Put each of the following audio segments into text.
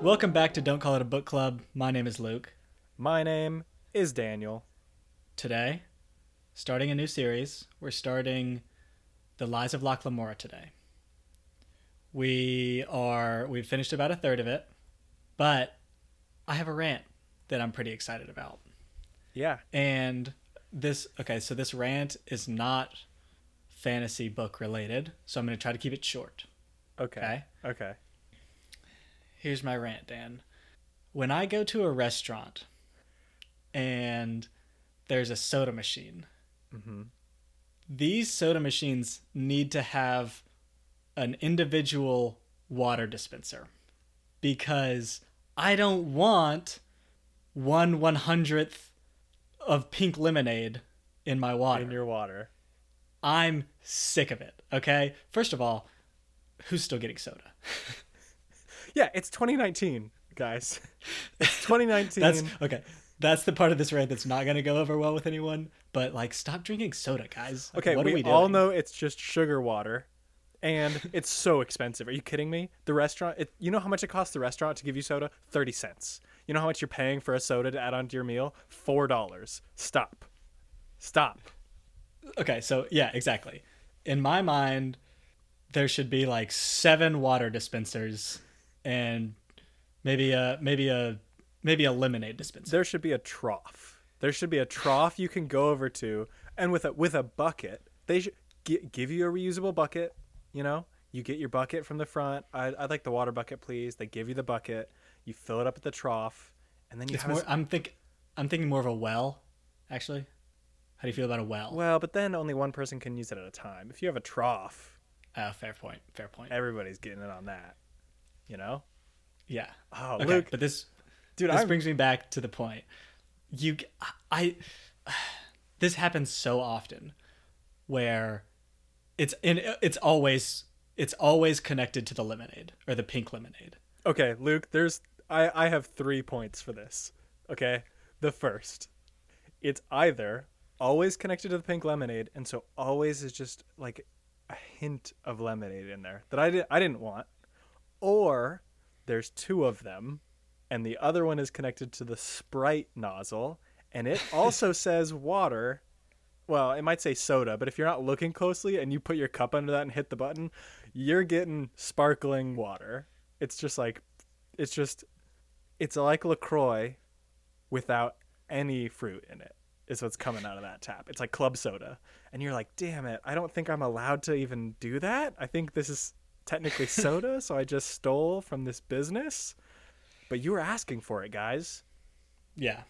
Welcome back to Don't Call It a Book Club. My name is Luke. My name is Daniel. Today, starting a new series, we're starting The Lies of Locke Lamora today. We are we've finished about a third of it, but I have a rant that I'm pretty excited about. Yeah. And this okay, so this rant is not fantasy book related, so I'm going to try to keep it short. Okay. Okay. Here's my rant, Dan. When I go to a restaurant and there's a soda machine, hmm these soda machines need to have an individual water dispenser because I don't want one one hundredth of pink lemonade in my water. In your water. I'm sick of it. Okay. First of all, who's still getting soda? Yeah, it's 2019, guys. It's 2019. That's okay. That's the part of this rant that's not going to go over well with anyone. But like, stop drinking soda, guys. Like, okay, what we, are we doing? all know it's just sugar water, and it's so expensive. Are you kidding me? The restaurant, it, you know how much it costs the restaurant to give you soda? Thirty cents. You know how much you're paying for a soda to add onto your meal? Four dollars. Stop. Stop. Okay, so yeah, exactly. In my mind, there should be like seven water dispensers and maybe a maybe a maybe a lemonade dispenser. There should be a trough. There should be a trough you can go over to, and with a with a bucket, they should gi- give you a reusable bucket. You know, you get your bucket from the front. I, I'd like the water bucket, please. They give you the bucket. You fill it up at the trough, and then you It's have. a more. s- I'm think. I'm thinking more of a well. Actually, how do you feel about a well? well, but then only one person can use it at a time. If you have a trough, Oh, fair point. Fair point. everybody's getting it on that. You know. Yeah. Oh, Okay, Luke, but this dude, this I'm, brings me back to the point. You, I, this happens so often, where it's in. It's always it's always connected to the lemonade or the pink lemonade. Okay, Luke, there's I I have 3 points for this. Okay? The first. It's either always connected to the pink lemonade and so always is just like a hint of lemonade in there that I did I didn't want or there's two of them and the other one is connected to the Sprite nozzle and it also says water. Well, it might say soda, but if you're not looking closely and you put your cup under that and hit the button, you're getting sparkling water. It's just like it's just it's like LaCroix without any fruit in it. Is what's coming out of that tap. It's like club soda. And you're like, "Damn it. I don't think I'm allowed to even do that. I think this is technically soda, so I just stole from this business." But you were asking for it, guys. Yeah.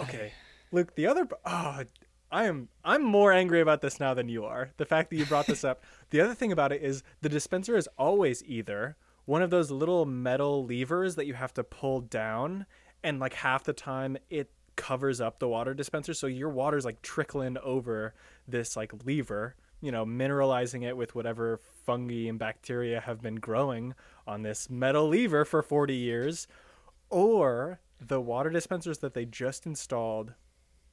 Okay. Luke, the other oh, I am I'm more angry about this now than you are. The fact that you brought this up. The other thing about it is the dispenser is always either one of those little metal levers that you have to pull down and like half the time it covers up the water dispenser so your water's like trickling over this like lever, you know, mineralizing it with whatever fungi and bacteria have been growing on this metal lever for 40 years or the water dispensers that they just installed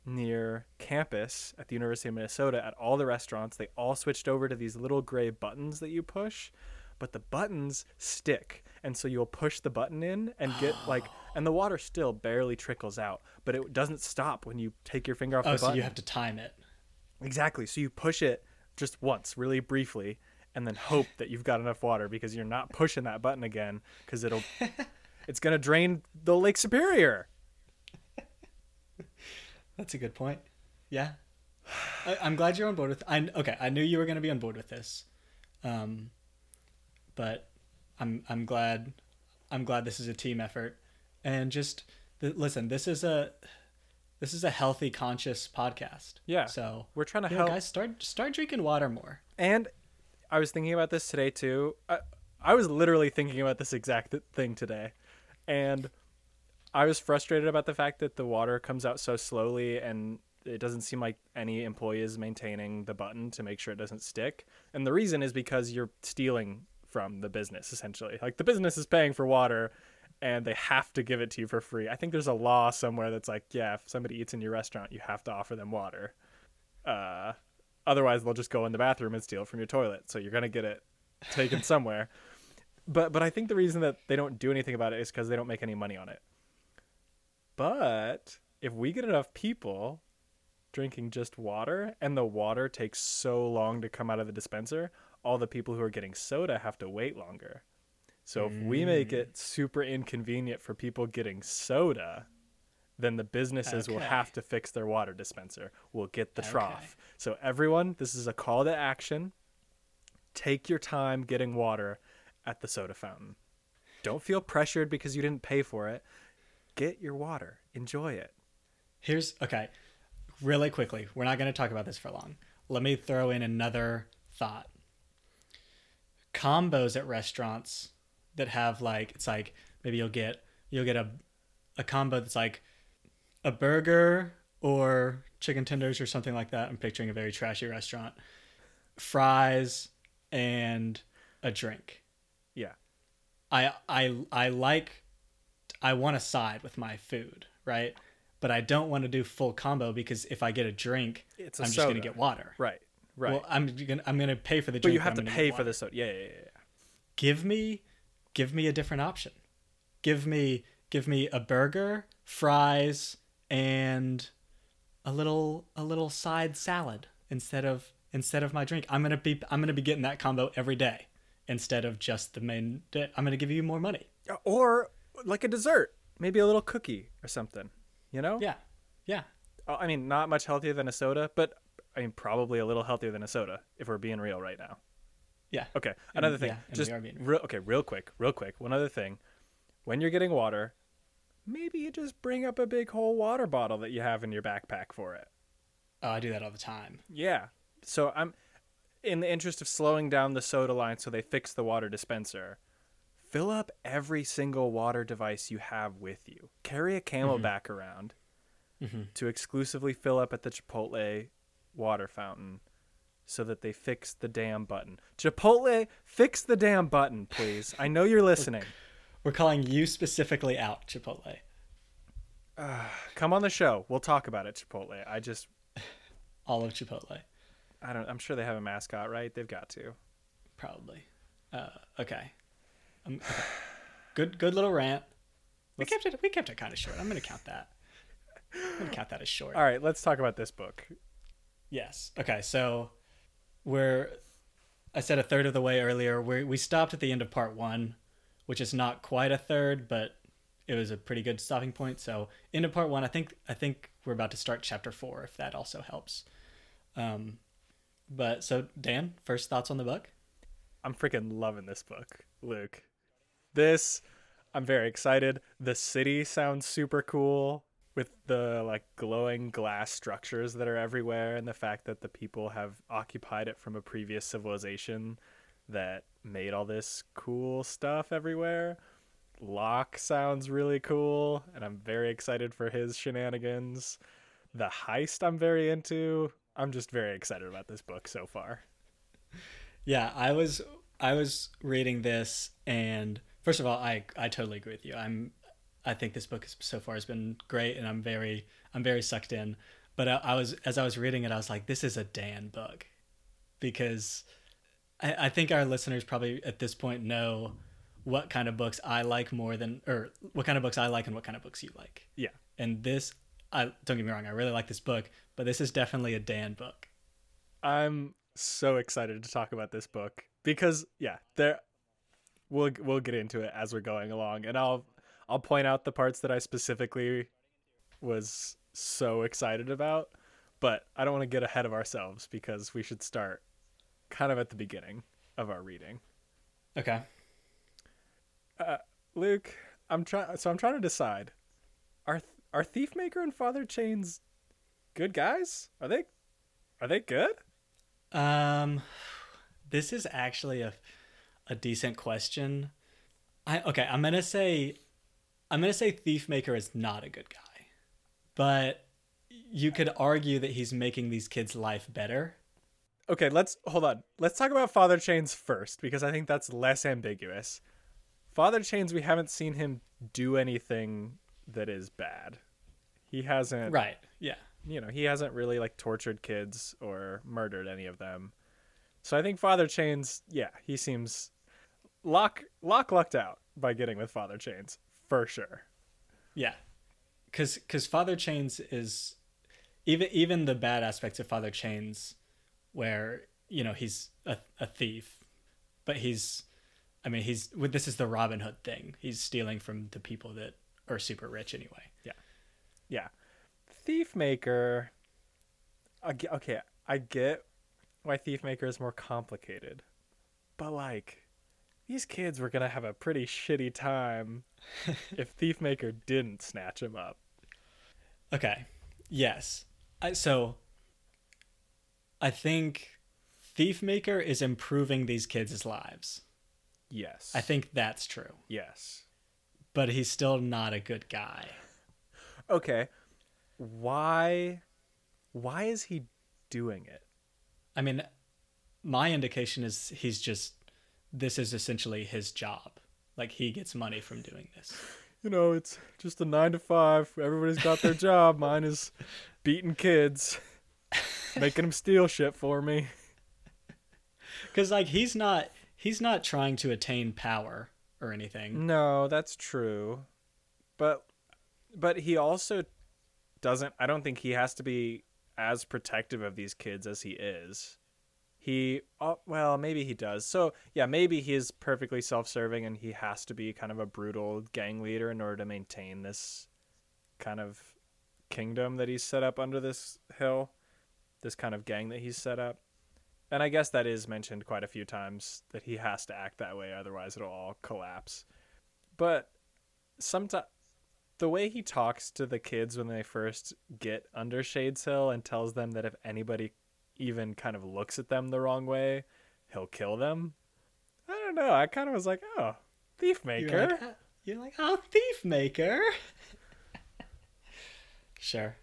near campus at the University of Minnesota at all the restaurants, they all switched over to these little gray buttons that you push, but the buttons stick. And so you'll push the button in and get like and the water still barely trickles out, but it doesn't stop when you take your finger off Oh, the so button. you have to time it. Exactly. So you push it just once, really briefly, and then hope that you've got enough water because you're not pushing that button again because it'll it's gonna drain the Lake Superior. That's a good point. Yeah. I, I'm glad you're on board with. I okay. I knew you were going to be on board with this, um, but I'm I'm glad I'm glad this is a team effort, and just th- listen. This is a this is a healthy, conscious podcast. Yeah. So We're trying to you know, help guys start start drinking water more. And I was thinking about this today too. I, I was literally thinking about this exact thing today. And I was frustrated about the fact that the water comes out so slowly and it doesn't seem like any employee is maintaining the button to make sure it doesn't stick. And the reason is because you're stealing from the business essentially. Like the business is paying for water and they have to give it to you for free. I think there's a law somewhere that's like, yeah, if somebody eats in your restaurant, you have to offer them water. Uh Otherwise, they'll just go in the bathroom and steal from your toilet. So you're gonna get it taken somewhere. But but I think the reason that they don't do anything about it is because they don't make any money on it. But if we get enough people drinking just water and the water takes so long to come out of the dispenser, all the people who are getting soda have to wait longer. So if we make it mm. super inconvenient for people getting soda, then the businesses will have to fix their water dispenser. We'll get the Okay. trough. So everyone, this is a call to action. Take your time getting water at the soda fountain. Don't feel pressured because you didn't pay for it. Get your water. Enjoy it. Here's okay, really quickly. We're not going to talk about this for long. Let me throw in another thought. Combos at restaurants that have like it's like maybe you'll get you'll get a a combo that's like a burger or chicken tenders or something like that. I'm picturing a very trashy restaurant. Fries and a drink. Yeah. I I I like I want to side with my food, right? But I don't want to do full combo because if I get a drink, It's a I'm just going to get water. Right. Right. Well, I'm gonna I'm going to pay for the drink. but you have I'm to pay for the soda. Yeah, yeah, yeah. yeah. Give me give me a different option. Give me give me a burger, fries, and a little a little side salad instead of instead of my drink. I'm gonna be I'm gonna be getting that combo every day instead of just the main. Di- I'm gonna give you more money. Or like a dessert, maybe a little cookie or something. You know? Yeah, yeah. Oh, I mean, not much healthier than a soda, but I mean, probably a little healthier than a soda if we're being real right now. Yeah. Okay, another thing. yeah, just we are being real. okay, real quick, real quick. One other thing. When you're getting water, maybe you just bring up a big whole water bottle that you have in your backpack for it. Oh, I do that all the time. Yeah. So I'm in the interest of slowing down the soda line so they fix the water dispenser. Fill up every single water device you have with you. Carry a CamelBak mm-hmm. around mm-hmm. to exclusively fill up at the Chipotle water fountain so that they fix the damn button. Chipotle, fix the damn button, please. I know you're listening. We're calling you specifically out, Chipotle. Come on the show. We'll talk about it, Chipotle. I just All of Chipotle, I don't I'm sure they have a mascot, right? They've got to. probably. Uh, okay. Um, okay. Good, good little rant. We kept it. We kept it kind of short. I'm gonna count that. I'm gonna count that as short. All right, let's talk about this book. Yes. Okay. So we're. I said a third of the way earlier. We we stopped at the end of part one, which is not quite a third, but it was a pretty good stopping point. So end of part one. I think I think we're about to start chapter four. If that also helps. Um, but so Dan, first thoughts on the book? I'm freaking loving this book, Luke. This, I'm very excited. The city sounds super cool with the like glowing glass structures that are everywhere and the fact that the people have occupied it from a previous civilization that made all this cool stuff everywhere. Locke sounds really cool, and I'm very excited for his shenanigans. The heist I'm very into. I'm just very excited about this book so far. Yeah, I was I was reading this and first of all, I I totally agree with you. I'm I think this book is, so far has been great and I'm very I'm very sucked in. But I, I was as I was reading it, I was like, this is a Dan book because I, I think our listeners probably at this point know what kind of books I like more than or what kind of books I like and what kind of books you like. Yeah. And this I don't get me wrong, I really like this book, but this is definitely a Dan book. I'm so excited to talk about this book because yeah, there we'll we'll get into it as we're going along and I'll I'll point out the parts that I specifically was so excited about, but I don't want to get ahead of ourselves because we should start kind of at the beginning of our reading. Okay. Luke, I'm trying so I'm trying to decide are th- are Thief Maker and Father Chains good guys? Are they are they good? Um, this is actually a a decent question. I okay. I'm gonna say, I'm gonna say Thief Maker is not a good guy, but you could argue that he's making these kids' life better. Okay, let's hold on. Let's talk about Father Chains first because I think that's less ambiguous. Father Chains, we haven't seen him do anything that is bad. He hasn't. Right. Yeah. you know, he hasn't really like tortured kids or murdered any of them. So I think Father Chains, yeah, he seems Locke Locke lucked out by getting with Father Chains for sure. Yeah, because because Father Chains is even even the bad aspects of Father Chains, where you know he's a, a thief, but he's, I mean he's this is the Robin Hood thing. He's stealing from the people that are super rich anyway. Yeah. Yeah. Thief Maker. Okay, I get why Thief Maker is more complicated. But, like, these kids were going to have a pretty shitty time if Thief Maker didn't snatch him up. Okay. Yes. I, so I think Thief Maker is improving these kids' lives. Yes. I think that's true. Yes. But he's still not a good guy. Okay. Why why is he doing it? I mean, my indication is he's just this is essentially his job. Like he gets money from doing this. You know, it's just a 9 to 5. Everybody's got their job. Mine is beating kids, making them steal shit for me. Cuz like he's not he's not trying to attain power or anything. No, that's true. But but he also doesn't I don't think he has to be as protective of these kids as he is. He oh, well, maybe he does. So, yeah, maybe he is perfectly self-serving and he has to be kind of a brutal gang leader in order to maintain this kind of kingdom that he's set up under this hill, this kind of gang that he's set up. And I guess that is mentioned quite a few times that he has to act that way otherwise it'll all collapse. But sometimes the way he talks to the kids when they first get under Shades Hill and tells them that if anybody even kind of looks at them the wrong way, he'll kill them. I don't know. I kind of was like, oh, thief maker. You're like, "Ah," you're like, oh, thief maker. sure.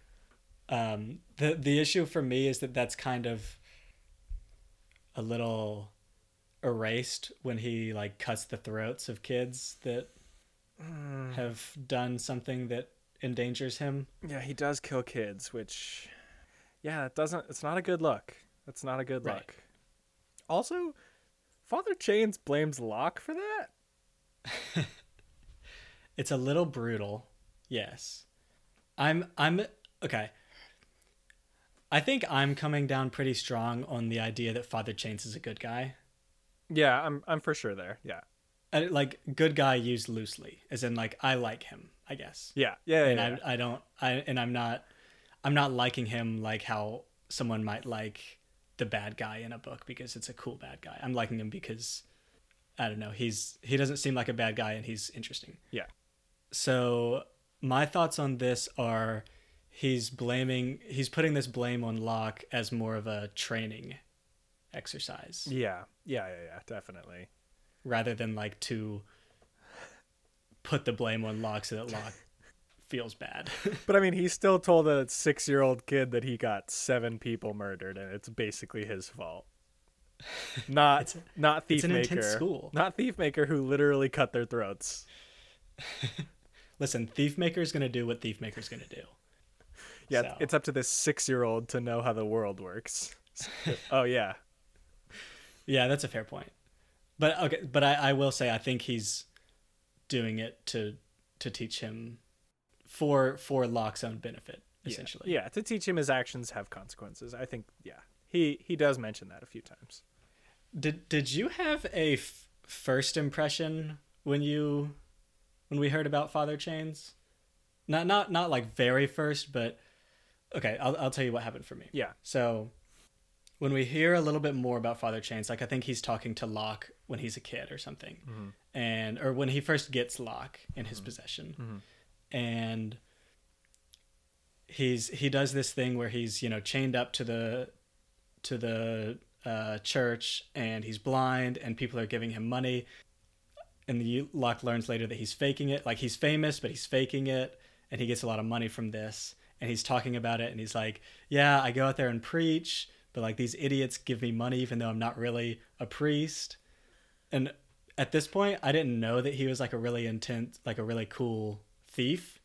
Um, the the issue for me is that that's kind of a little erased when he like cuts the throats of kids that Mm, have done something that endangers him. yeah, he does kill kids, which, yeah, it doesn't. It's not a good look. That's not a good Right. look. Also, Father Chains blames Locke for that. It's a little brutal. Yes. I'm I'm okay. I think I'm coming down pretty strong on the idea that Father Chains is a good guy. Yeah, I'm. I'm for sure there. Yeah. Uh, like good guy used loosely, as in like I like him, I guess. Yeah. Yeah. and yeah, yeah. I I don't I and I'm not I'm not liking him like how someone might like the bad guy in a book because it's a cool bad guy. I'm liking him because I don't know, he's he doesn't seem like a bad guy and he's interesting. Yeah. So my thoughts on this are he's blaming he's putting this blame on Locke as more of a training exercise Yeah, yeah, yeah, yeah, definitely. rather than like to put the blame on Locke so that Locke feels bad. But I mean, he still told a six-year-old kid that he got seven people murdered, and it's basically his fault. Not It's- not thief it's an maker. intense school. Not thief maker who literally cut their throats. Listen, Thief maker is gonna do what Thief maker is gonna do. Yeah, So- it's up to this six-year-old to know how the world works. oh yeah, Yeah, that's a fair point. But okay, but I, I will say I think he's doing it to to teach him for for Locke's own benefit, essentially. Yeah, yeah, to teach him his actions have consequences. I think yeah, he he does mention that a few times. Did did you have a f- first impression when you when we heard about Father Chains? Not not not like very first, but okay, I'll I'll tell you what happened for me. Yeah, So when we hear a little bit more about Father Chains, like I think he's talking to Locke when he's a kid or something, mm-hmm. and or when he first gets Locke in his mm-hmm. possession, mm-hmm. And he's he does this thing where he's you know chained up to the to the uh, church and he's blind and people are giving him money. And the Locke learns later that he's faking it. Like he's famous but he's faking it and he gets a lot of money from this and he's talking about it and he's like yeah i go out there and preach but like these idiots give me money even though i'm not really a priest. And at this point i didn't know that he was like a really intense like a really cool thief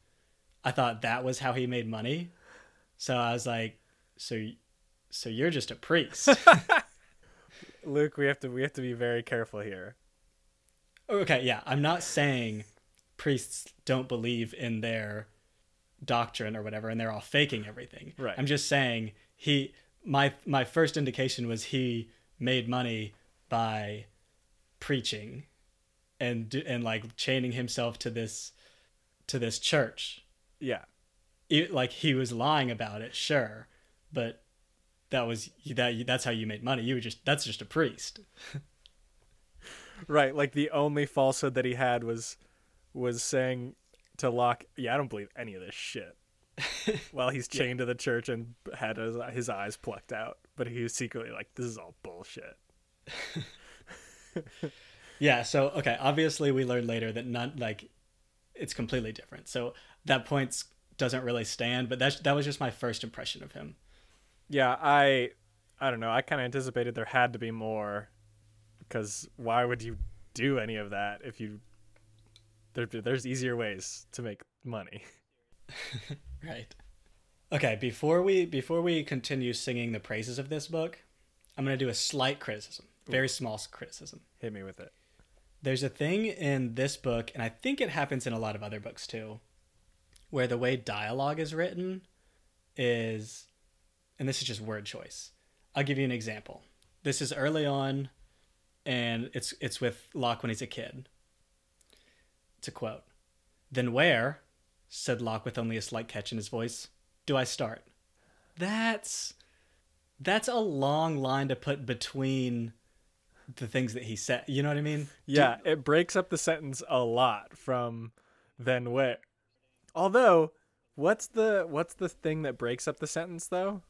i thought that was how he made money So I was like, so so you're just a priest. Luke, we have to we have to be very careful here. okay, yeah, I'm not saying priests don't believe in their doctrine or whatever and they're all faking everything. Right. I'm just saying he my my first indication was he made money by preaching and and like chaining himself to this to this church. Yeah. It, like he was lying about it, sure, but that was that that's how you made money. You were just that's just a priest. Right, like the only falsehood that he had was was saying to Locke, "Yeah, I don't believe any of this shit." While he's chained to the church and had his, his eyes plucked out, but he was secretly like, "This is all bullshit." Yeah, so okay, obviously we learned later that not like it's completely different. So that point doesn't really stand, but that that was just my first impression of him. Yeah, I I don't know. I kind of anticipated there had to be more because why would you do any of that if you there, there's easier ways to make money. Right. Okay, before we before we continue singing the praises of this book, I'm going to do a slight criticism. Very small criticism. Hit me with it. There's a thing in this book, and I think it happens in a lot of other books too, where the way dialogue is written is, and this is just word choice. I'll give you an example. This is early on, and it's it's with Locke when he's a kid. It's a quote. Then where, said Locke with only a slight catch in his voice, do I start? That's that's a long line to put between the things that he said. You know what I mean? Yeah, it breaks up the sentence a lot from then where. Although, what's the what's the thing that breaks up the sentence though?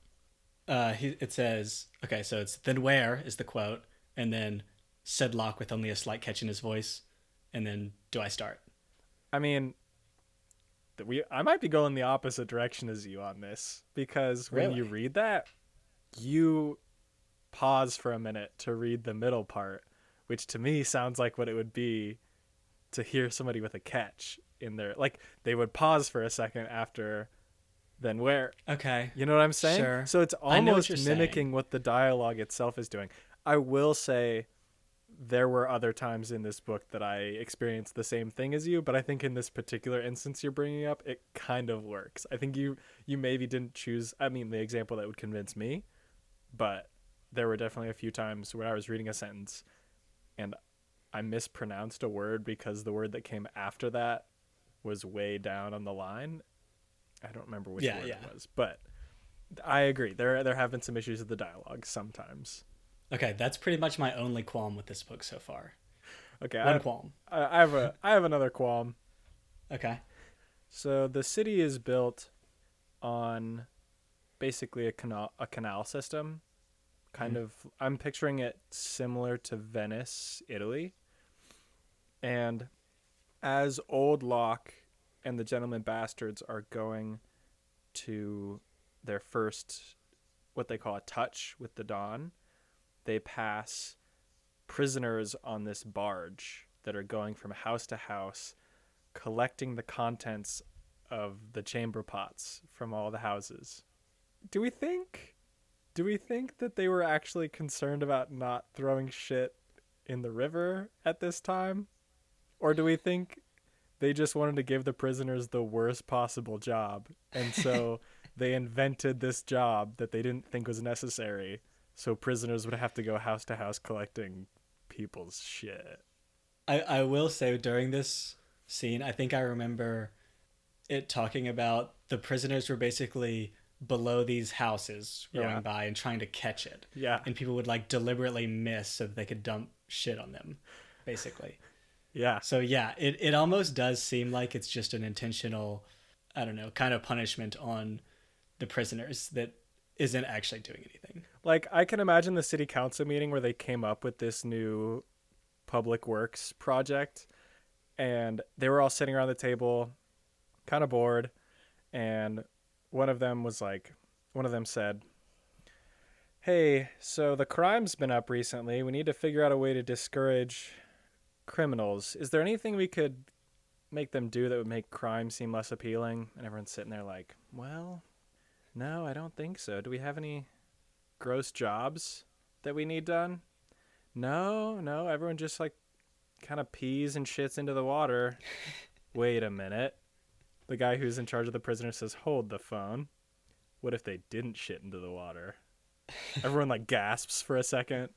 uh, he, it says, okay, so it's then where is the quote, and then said Locke with only a slight catch in his voice, and then do I start? I mean, we I might be going the opposite direction as you on this because when you read that, you pause for a minute to read the middle part, which to me sounds like what it would be to hear somebody with a catch in there. Like they would pause for a second after then where Okay. You know what I'm saying? Sure. So it's know what almost saying. mimicking what the dialogue itself is doing. I will say there were other times in this book that I experienced the same thing as you, but I think in this particular instance you're bringing up, it kind of works. I think you you maybe didn't choose I mean the example that would convince me, but there were definitely a few times where I was reading a sentence and I mispronounced a word because the word that came after that was way down on the line. I don't remember which Yeah, word yeah. it was, but I agree. There there have been some issues with the dialogue sometimes. Okay, that's pretty much my only qualm with this book so far. Okay, One I, qualm. I I have a I have another qualm. Okay. So the city is built on basically a canal a canal system. Kind Mhm. of I'm picturing it similar to Venice, Italy. And as Old Locke and the Gentleman Bastards are going to their first what they call a touch with the dawn, they pass prisoners on this barge that are going from house to house collecting the contents of the chamber pots from all the houses. Do we think do we think that they were actually concerned about not throwing shit in the river at this time? Or do we think they just wanted to give the prisoners the worst possible job and so they invented this job that they didn't think was necessary so prisoners would have to go house to house collecting people's shit. I, I will say during this scene, I think I remember it talking about the prisoners were basically below these houses going Yeah. by and trying to catch it. Yeah. And people would like deliberately miss so that they could dump shit on them, basically. Yeah. So yeah, it, it almost does seem like it's just an intentional, I don't know, kind of punishment on the prisoners that isn't actually doing anything. Like I can imagine the city council meeting where they came up with this new public works project and they were all sitting around the table kind of bored and one of them was like one of them said hey so the crime's been up recently we need to figure out a way to discourage criminals is there anything we could make them do that would make crime seem less appealing and everyone's sitting there like well No, I don't think so. Do we have any gross jobs that we need done? No, no. Everyone just like kind of pees and shits into the water. Wait a minute. The guy who's in charge of the prisoner says, "Hold the phone." What if they didn't shit into the water? Everyone like gasps for a second.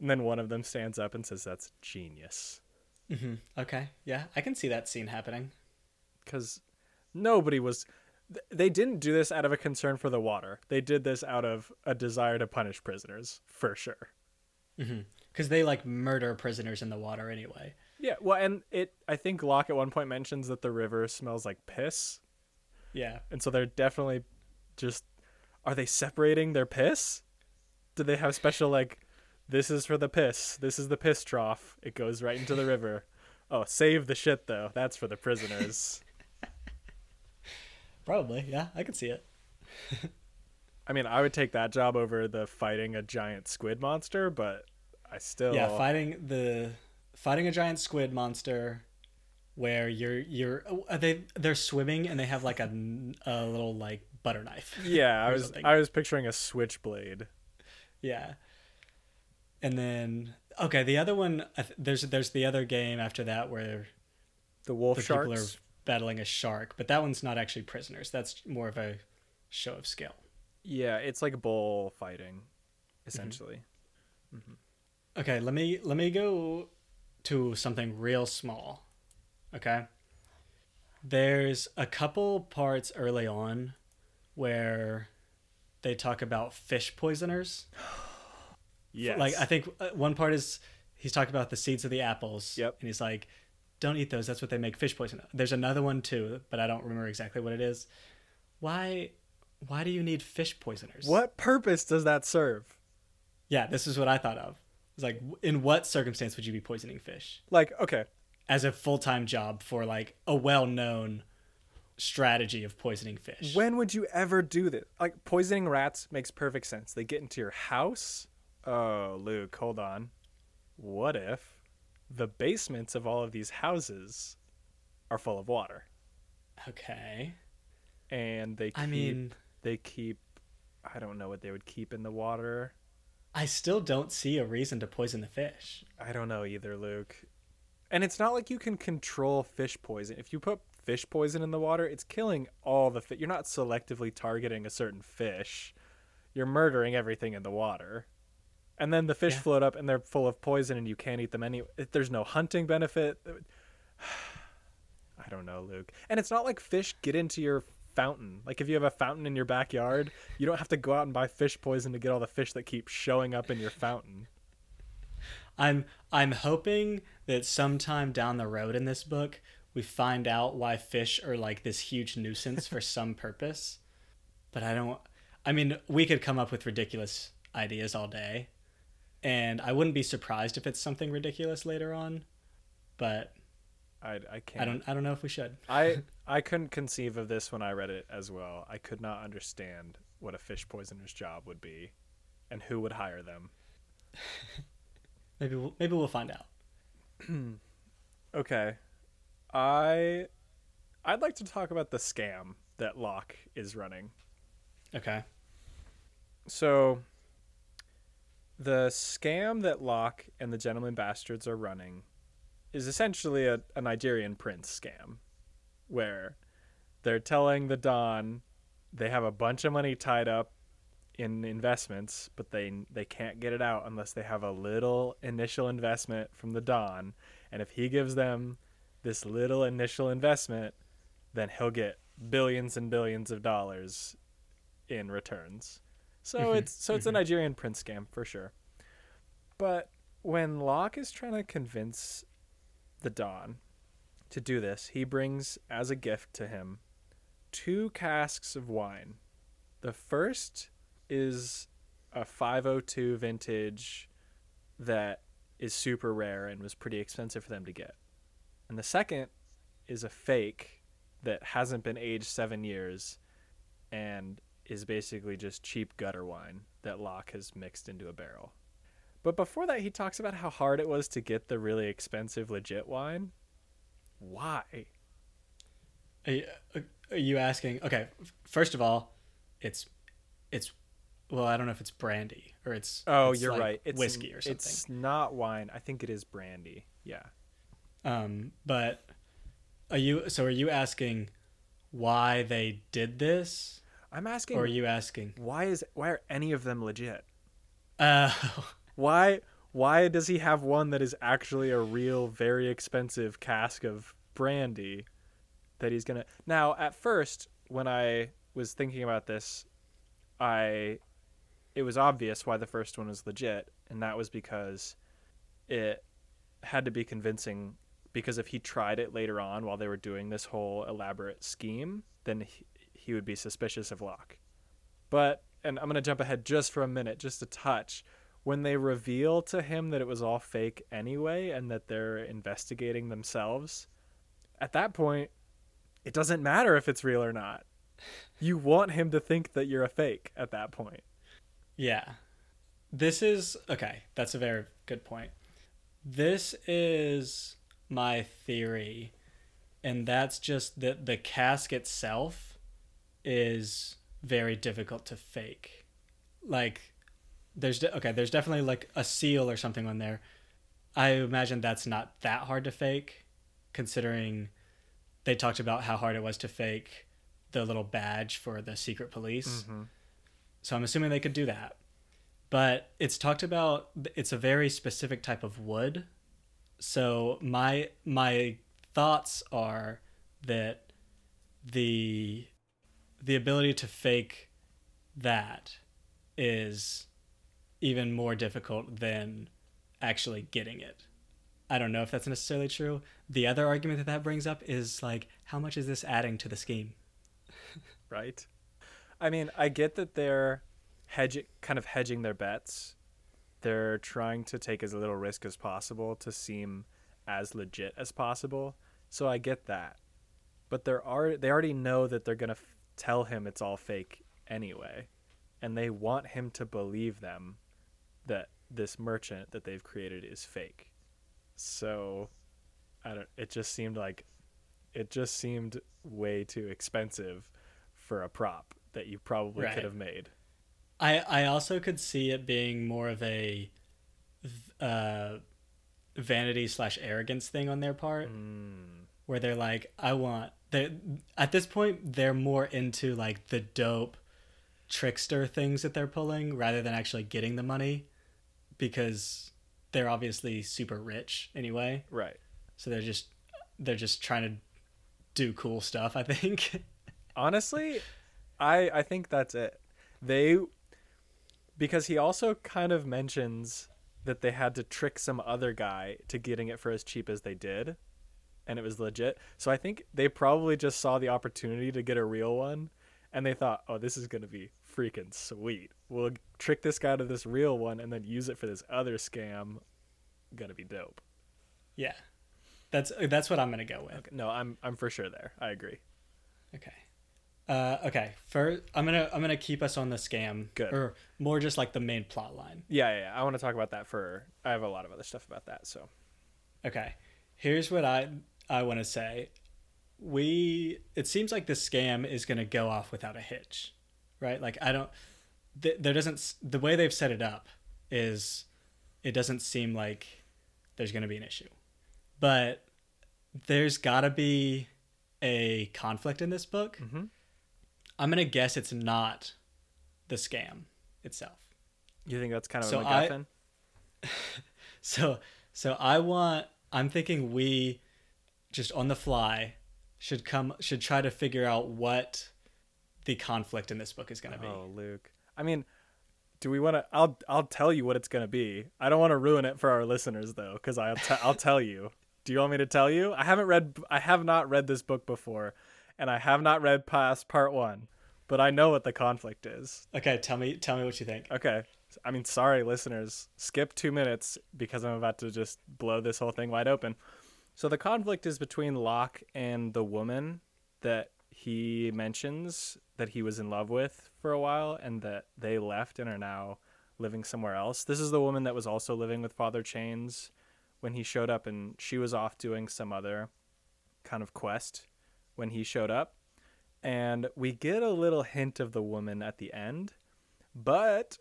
And then one of them stands up and says, "That's genius." hmm Okay. Yeah, I can see that scene happening. because nobody was. They didn't do this out of a concern for the water they did this out of a desire to punish prisoners for sure Because they like murder prisoners in the water anyway. Yeah well and it i think locke at one point mentions that the river smells like piss Yeah. and so they're definitely just are they separating their piss do they have special like this is for the piss this is the piss trough it goes right into the river oh save the shit though that's for the prisoners Probably. Yeah, I can see it. I mean, I would take that job over the fighting a giant squid monster, but I still Yeah, fighting the fighting a giant squid monster where you're you're are they they're swimming and they have like a, a little like butter knife. Yeah, I was something. I was picturing a switchblade. Yeah. And then okay, the other one there's there's the other game after that where The wolf the sharks. people are battling a shark, but that one's not actually prisoners. That's more of a show of skill. Yeah, it's like bull fighting, Mm-hmm. essentially. Okay, let me let me go to something real small. Okay? There's a couple parts early on where they talk about fish poisoners. Yes. Like I think uh, one part is he's talking about the seeds of the apples. Yep. And he's like, "Don't eat those. That's what they make fish poison." There's another one too, but I don't remember exactly what it is. Why? Why do you need fish poisoners? what purpose does that serve? Yeah, this is what I thought of. It's like, in what circumstance would you be poisoning fish Like, okay, as a full time job for like a well known strategy of poisoning fish? when would you ever do this? Like poisoning rats makes perfect sense. They get into your house. Oh, Luke, hold on. What if the basements of all of these houses are full of water Okay. and they keep, I mean, they keep I don't know what they would keep in the water. I still don't see a reason to poison the fish. I don't know either, Luke. And it's not like you can control fish poison. If you put fish poison in the water, it's killing all the fish. You're not selectively targeting a certain fish. You're murdering everything in the water. And then the fish Yeah. float up and they're full of poison and you can't eat them anyway. there's no hunting benefit. I don't know, Luke. And it's not like fish get into your fountain. Like if you have a fountain in your backyard, you don't have to go out and buy fish poison to get all the fish that keep showing up in your fountain. I'm I'm hoping that sometime down the road in this book we find out why fish are like this huge nuisance for some purpose. But I don't I mean, we could come up with ridiculous ideas all day. And I wouldn't be surprised if it's something ridiculous later on. But I I can't I don't I don't know if we should. I I couldn't conceive of this when I read it as well. I could not understand what a fish poisoner's job would be and who would hire them. Maybe we'll, maybe we'll find out. Okay. I I'd like to talk about the scam that Locke is running. Okay. So the scam that Locke and the Gentleman Bastards are running is essentially a, a Nigerian prince scam where they're telling the Don they have a bunch of money tied up in investments, but they they can't get it out unless they have a little initial investment from the Don. And if he gives them this little initial investment, then he'll get billions and billions of dollars in returns. So Mhm, it's so it's a Nigerian prince scam for sure. But when Locke is trying to convince the Don to do this, he brings as a gift to him two casks of wine. The first is a 502 vintage that is super rare and was pretty expensive for them to get. And the second is a fake that hasn't been aged 7 years and is basically just cheap gutter wine that Locke has mixed into a barrel. But before that, he talks about how hard it was to get the really expensive legit wine. Why? Are you, are you asking? Okay, first of all, it's it's well, I don't know if it's brandy or it's Oh, it's you're like right. It's whiskey or something. It's not wine. I think it is brandy. Yeah. Um, but are you so are you asking why they did this, I'm asking or are you asking? why is why are any of them legit? Uh, Why why does he have one that is actually a real very expensive cask of brandy that he's to Now, at first when I was thinking about this, I it was obvious why the first one was legit, and that was because it had to be convincing because if he tried it later on while they were doing this whole elaborate scheme, then he, he would be suspicious of Locke. But and I'm going to jump ahead just for a minute, just a touch. When they reveal to him that it was all fake anyway and that they're investigating themselves, at that point, it doesn't matter if it's real or not. You want him to think that you're a fake at that point. yeah, this is okay. That's a very good point. This is my theory, and that's just that the cask itself is very difficult to fake. Like, there's de- okay, there's definitely like a seal or something on there. I imagine that's not that hard to fake, considering they talked about how hard it was to fake the little badge for the secret police. Mm-hmm. So I'm assuming they could do that. But it's talked about it's a very specific type of wood. So my my thoughts are that the the ability to fake that is even more difficult than actually getting it. I don't know if that's necessarily true. The other argument that that brings up is like how much is this adding to the scheme? right? I mean, I get that they're hedge kind of hedging their bets. They're trying to take as little risk as possible to seem as legit as possible. So I get that. But they're already, they already know that they're going to f- tell him it's all fake anyway. And they want him to believe them that this merchant that they've created is fake. So I don't it just seemed like it just seemed way too expensive for a prop that you probably Right. could have made. I I also could see it being more of a uh, vanity slash arrogance thing on their part, Mm, where they're like, I want. They at this point they're more into like the dope trickster things that they're pulling rather than actually getting the money, because they're obviously super rich anyway. right. So they're just they're just trying to do cool stuff. I think. Honestly, I I think that's it. They because he also kind of mentions that they had to trick some other guy to getting it for as cheap as they did and it was legit. So I think they probably just saw the opportunity to get a real one and they thought, "Oh, this is going to be freaking sweet. We'll trick this guy to this real one and then use it for this other scam. To be dope." yeah, that's that's what I'm gonna go with. Okay. No, I'm I'm for sure there. I agree. Okay. Uh, okay. First, I'm gonna I'm gonna keep us on the scam, Good. or more just like the main plot line. Yeah, yeah, yeah. I want to talk about that for I have a lot of other stuff about that, so. Okay. Here's what I I want to say. We it seems like the scam is gonna go off without a hitch, right? Like I don't. Th- there doesn't the way they've set it up is it doesn't seem like there's gonna be an issue, but there's gotta be a conflict in this book. Mhm. I'm gonna guess it's not the scam itself. You think that's kind of So a I- MacGuffin? So so I want I'm thinking we just on the fly should come should try to figure out what the conflict in this book is going to be. Oh, Luke. I mean, do we want to? I'll I'll tell you what it's gonna be. I don't want to ruin it for our listeners though, because I'll t- I'll tell you. Do you want me to tell you? I haven't read. I have not read this book before, and I have not read past part one, but I know what the conflict is. Okay, tell me tell me what you think. Okay. I mean, sorry, listeners. Skip two minutes because I'm about to just blow this whole thing wide open. So the conflict is between Locke and the woman that he mentions that he was in love with for a while and that they left and are now living somewhere else. This is the woman that was also living with Father Chains when he showed up and she was off doing some other kind of quest when he showed up. And we get a little hint of the woman at the end, but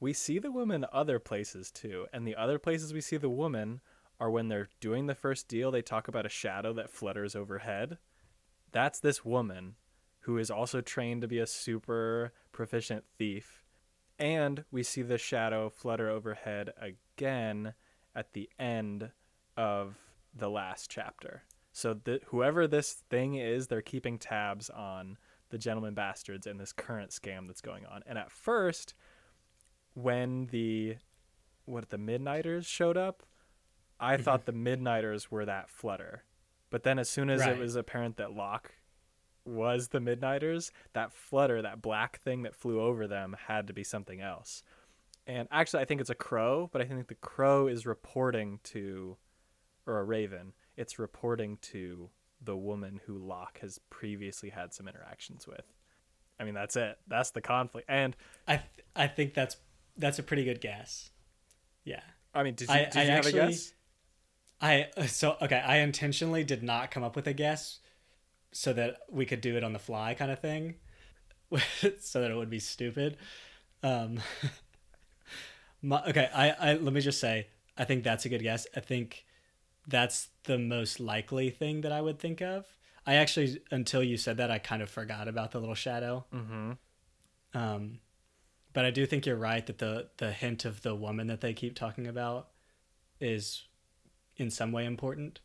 we see the woman other places too. And the other places we see the woman are when they're doing the first deal, they talk about a shadow that flutters overhead. That's this woman who is also trained to be a super proficient thief. And we see the shadow flutter overhead again at the end of the last chapter. So the, whoever this thing is, they're keeping tabs on the gentleman bastards and this current scam that's going on. And at first, when the what the midnighters showed up, I Mm-hmm. thought the midnighters were that flutter. But then as soon as Right. it was apparent that Locke was the midnighters, that flutter, that black thing that flew over them had to be something else. And actually I think it's a crow, but I think the crow is reporting to or a raven. It's reporting to the woman who Locke has previously had some interactions with. I mean, that's it. That's the conflict. And I th- I think that's that's a pretty good guess. Yeah. I mean, did you, I- did I you actually- have a guess? I so okay. I intentionally did not come up with a guess so that we could do it on the fly, kind of thing, so that it would be stupid. Um, my, okay, I, I let me just say, I think that's a good guess. I think that's the most likely thing that I would think of. I actually, until you said that, I kind of forgot about the little shadow. Mm-hmm. Um, but I do think you're right that the the hint of the woman that they keep talking about is in some way important.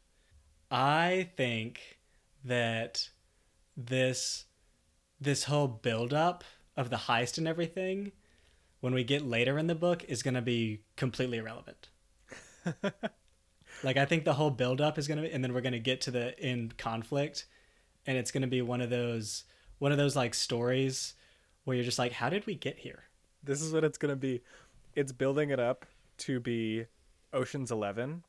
I think that this this whole build up of the heist and everything when we get later in the book is going to be completely irrelevant. like I think the whole build up is going to be and then we're going to get to the end conflict and it's going to be one of those one of those like stories where you're just like how did we get here? This is what it's going to be. It's building it up to be Ocean's 11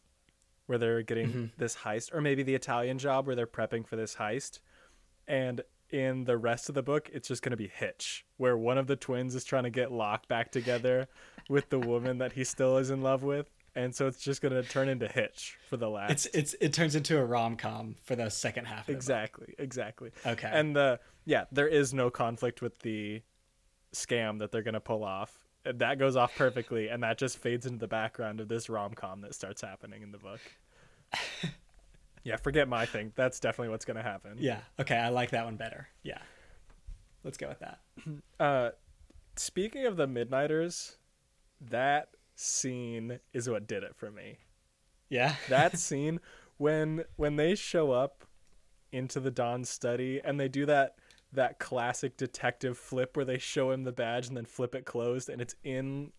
where they're getting Mm-hmm. this heist or maybe the Italian job where they're prepping for this heist. And in the rest of the book, it's just going to be Hitch, where one of the twins is trying to get Locke back together with the woman that he still is in love with. And so it's just going to turn into Hitch for the last. It's it's it turns into a rom com for the second half. Of the book. exactly, exactly. Okay. And the yeah, there is no conflict with the scam that they're gonna pull off. And That goes off perfectly, and that just fades into the background of this rom com that starts happening in the book. yeah, forget my thing. That's definitely what's gonna happen. Yeah. Okay, I like that one better. Yeah. Let's go with that. Uh, speaking of the Midnighters, that scene is what did it for me. Yeah. that scene when when they show up into the Don's study and they do that that classic detective flip where they show him the badge and then flip it closed and it's in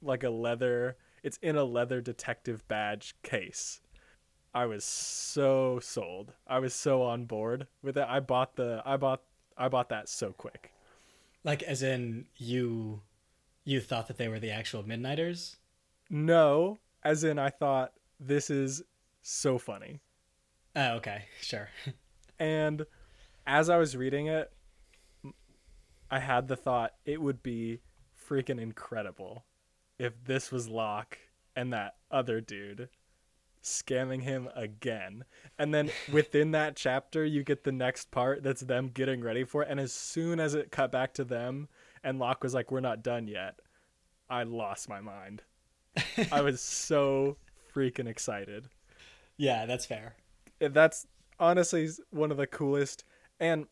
like a leather it's in a leather detective badge case. I was so sold. I was so on board with it. I bought the I bought I bought that so quick. like as in you you thought that they were the actual midnighters? No, as in I thought this is so funny. Oh, okay. Sure. And as I was reading it, I had the thought it would be freaking incredible if this was Locke and that other dude scamming him again. And then within that chapter, you get the next part that's them getting ready for it. And as soon as it cut back to them and Locke was like, We're not done yet, I lost my mind. I was so freaking excited yeah, that's fair. that's honestly one of the coolest and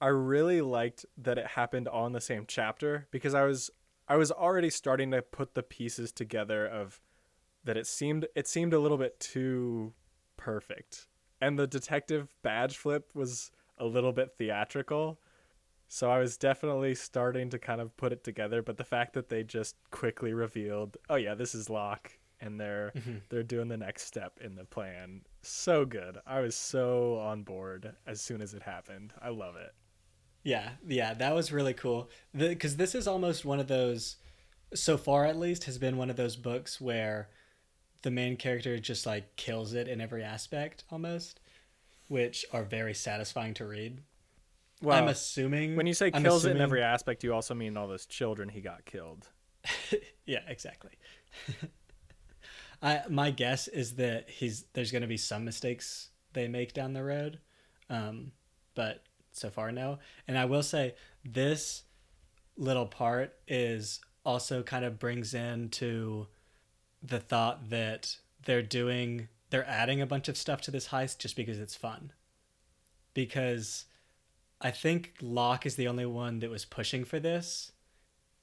i really liked that it happened all in the same chapter because i was i was already starting to put the pieces together of that it seemed it seemed a little bit too perfect. And the detective badge flip was a little bit theatrical. So i was definitely starting to kind of put it together but the fact that they just quickly revealed oh yeah this is Locke and they're mm-hmm. they're doing the next step in the plan so good i was so on board as soon as it happened i love it Yeah, yeah, that was really cool. Because this is almost one of those, so far at least, has been one of those books where the main character just like kills it in every aspect almost, which are very satisfying to read. well I'm assuming when you say kills it in every aspect you also mean all those children he got killed yeah, exactly. I my guess is that he's there's going to be some mistakes they make down the road, um, but so far no. And I will say this little part is also kind of brings into the thought that they're doing they're adding a bunch of stuff to this heist just because it's fun. Because I think Locke is the only one that was pushing for this.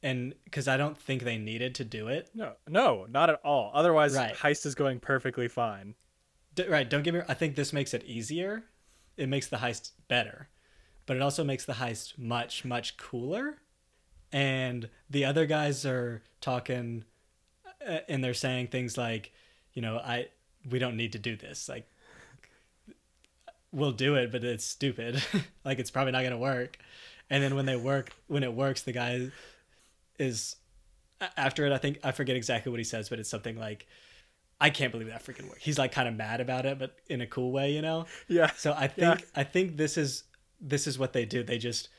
And because I don't think they needed to do it. No, no, not at all. Otherwise, Right. heist is going perfectly fine. D- right, don't get me I think this makes it easier. It makes the heist better. But it also makes the heist much, much cooler. And the other guys are talking uh, and they're saying things like, you know, I we don't need to do this. Like we'll do it, but it's stupid. like it's probably not going to work. And then when they work, when it works, the guy is after it. I think I forget exactly what he says, but it's something like, "I can't believe that freaking worked." He's like kind of mad about it, but in a cool way, you know. Yeah. So I Yeah. think I think this is this is what they do. They just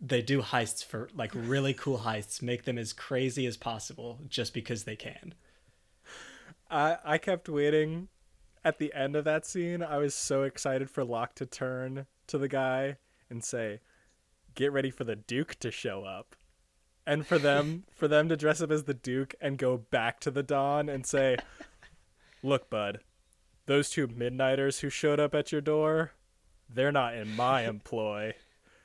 they do heists for like really cool heists, make them as crazy as possible just because they can. I I kept waiting at the end of that scene. I was so excited for Locke to turn to the guy and say, "Get ready for the Duke to show up." And for them for them to dress up as the Duke and go back to the Don and say, "Look, bud, those two midnighters who showed up at your door, they're not in my employ."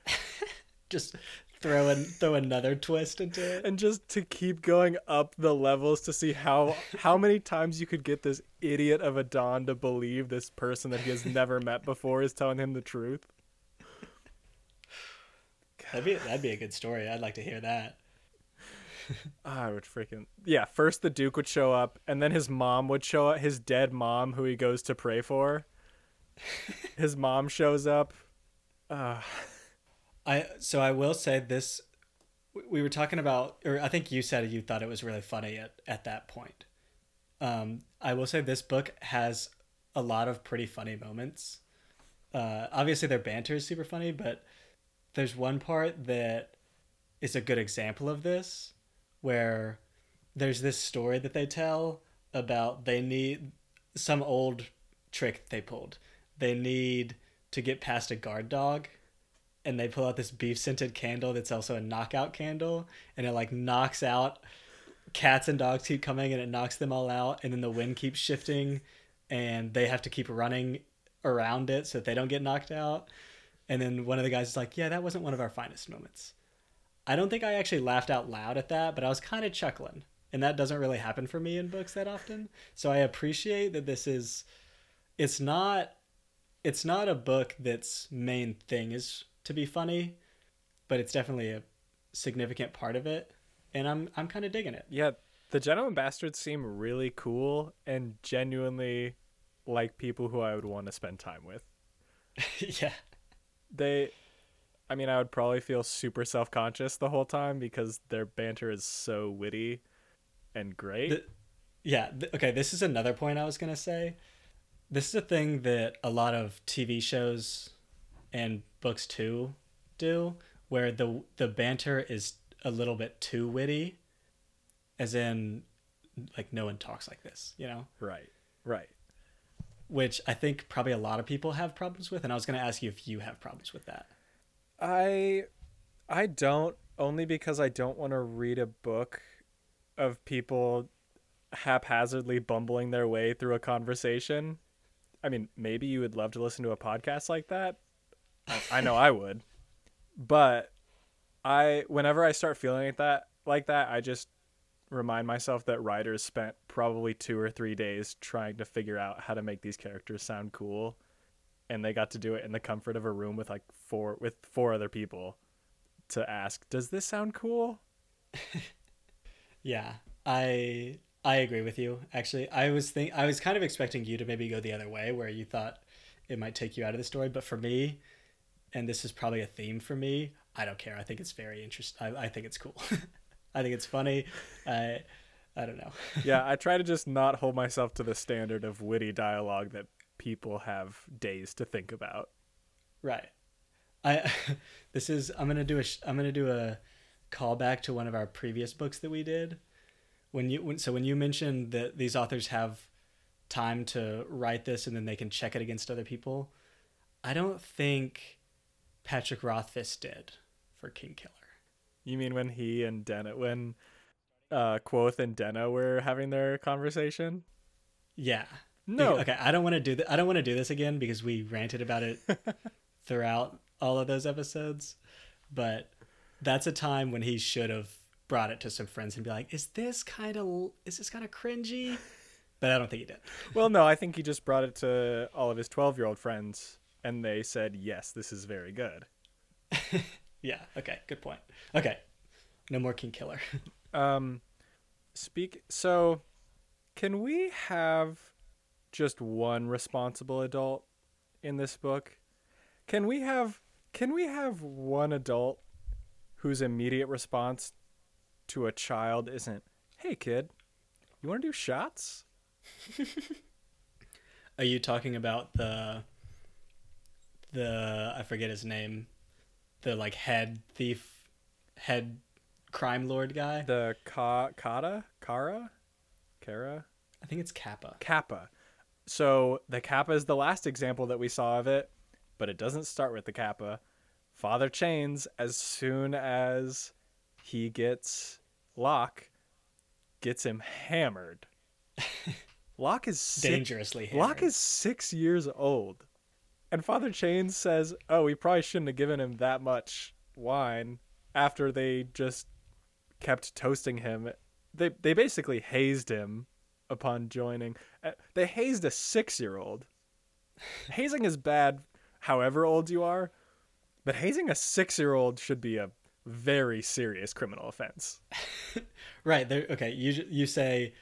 Just throw in, throw another twist into it. and just to keep going up the levels to see how how many times you could get this idiot of a Don to believe this person that he has never met before is telling him the truth. That'd be that'd be a good story. I'd like to hear that. I would freaking yeah. First the Duke would show up, and then his mom would show up. His dead mom, who he goes to pray for. His mom shows up. Uh, I so I will say this. we- We were talking about, or I think you said you thought it was really funny at at that point. Um, I will say this book has a lot of pretty funny moments. Uh, obviously, their banter is super funny, but there's one part that is a good example of this, where there's this story that they tell about they need some old trick they pulled. They need to get past a guard dog and they pull out this beef scented candle that's also a knockout candle and it like knocks out cats and dogs keep coming and it knocks them all out and then the wind keeps shifting and they have to keep running around it so that they don't get knocked out and then one of the guys is like yeah that wasn't one of our finest moments i don't think i actually laughed out loud at that but i was kind of chuckling and that doesn't really happen for me in books that often so i appreciate that this is it's not it's not a book that's main thing is to be funny, but it's definitely a significant part of it, and I'm I'm kind of digging it. yeah, the Gentleman Bastards seem really cool and genuinely like people who I would want to spend time with. yeah, they i mean i would probably feel super self-conscious the whole time because their banter is so witty and great The- yeah. Th- okay, this is another point I was gonna say. This is a thing that a lot of TV shows and books too do, where the the banter is a little bit too witty, as in, like no one talks like this, you know. right right which I think probably a lot of people have problems with. And I was going to ask you if you have problems with that. I i don't only because i don't want to read a book of people haphazardly bumbling their way through a conversation. I mean maybe you would love to listen to a podcast like that. I, know i would. But I whenever I start feeling like that like that, I just remind myself that writers spent probably two or three days trying to figure out how to make these characters sound cool, and they got to do it in the comfort of a room with like four with four other people to ask, "Does this sound cool?" Yeah, I I agree with you. Actually, I was think I was kind of expecting you to maybe go the other way, where you thought it might take you out of the story. But for me, and this is probably a theme for me, I don't care. I think it's very interesting. I, I think it's cool. I think it's funny. I I don't know. yeah, I try to just not hold myself to the standard of witty dialogue that people have days to think about. Right. I this is I'm gonna do a I'm gonna do a callback to one of our previous books that we did. When you when, so when you mentioned that these authors have time to write this and then they can check it against other people, I don't think Patrick Rothfuss did for Kingkiller. You mean when he and Denna, when uh, Kvothe and Denna were having their conversation? Yeah. No. Okay, I don't want to do that. I don't want to do this again because we ranted about it throughout all of those episodes. But that's a time when he should have brought it to some friends and be like, "Is this kind of is this kind of cringy?" But I don't think he did. Well, no, I think he just brought it to all of his 12 year old friends, and they said, yes, this is very good. Yeah. Okay. Good point. Okay. No more Kingkiller. Um, speak. So, can we have just one responsible adult in this book? Can we have can we have one adult whose immediate response to a child isn't, "Hey kid, you want to do shots?" Are you talking about the the I forget his name, the like head thief, head crime lord guy? The ka kata kara, kara. I think it's Capa. Capa. So the Capa is the last example that we saw of it, but it doesn't start with the Capa. Father Chains, as soon as he gets Locke, gets him hammered. Locke is six, Dangerously hammered. Locke is six years old, and Father Chains says, "Oh, we probably shouldn't have given him that much wine." After they just kept toasting him, they they basically hazed him upon joining. Uh, They hazed a six-year-old. Hazing is bad, however old you are, but hazing a six-year-old should be a very serious criminal offense. Right. They're, okay. You you say,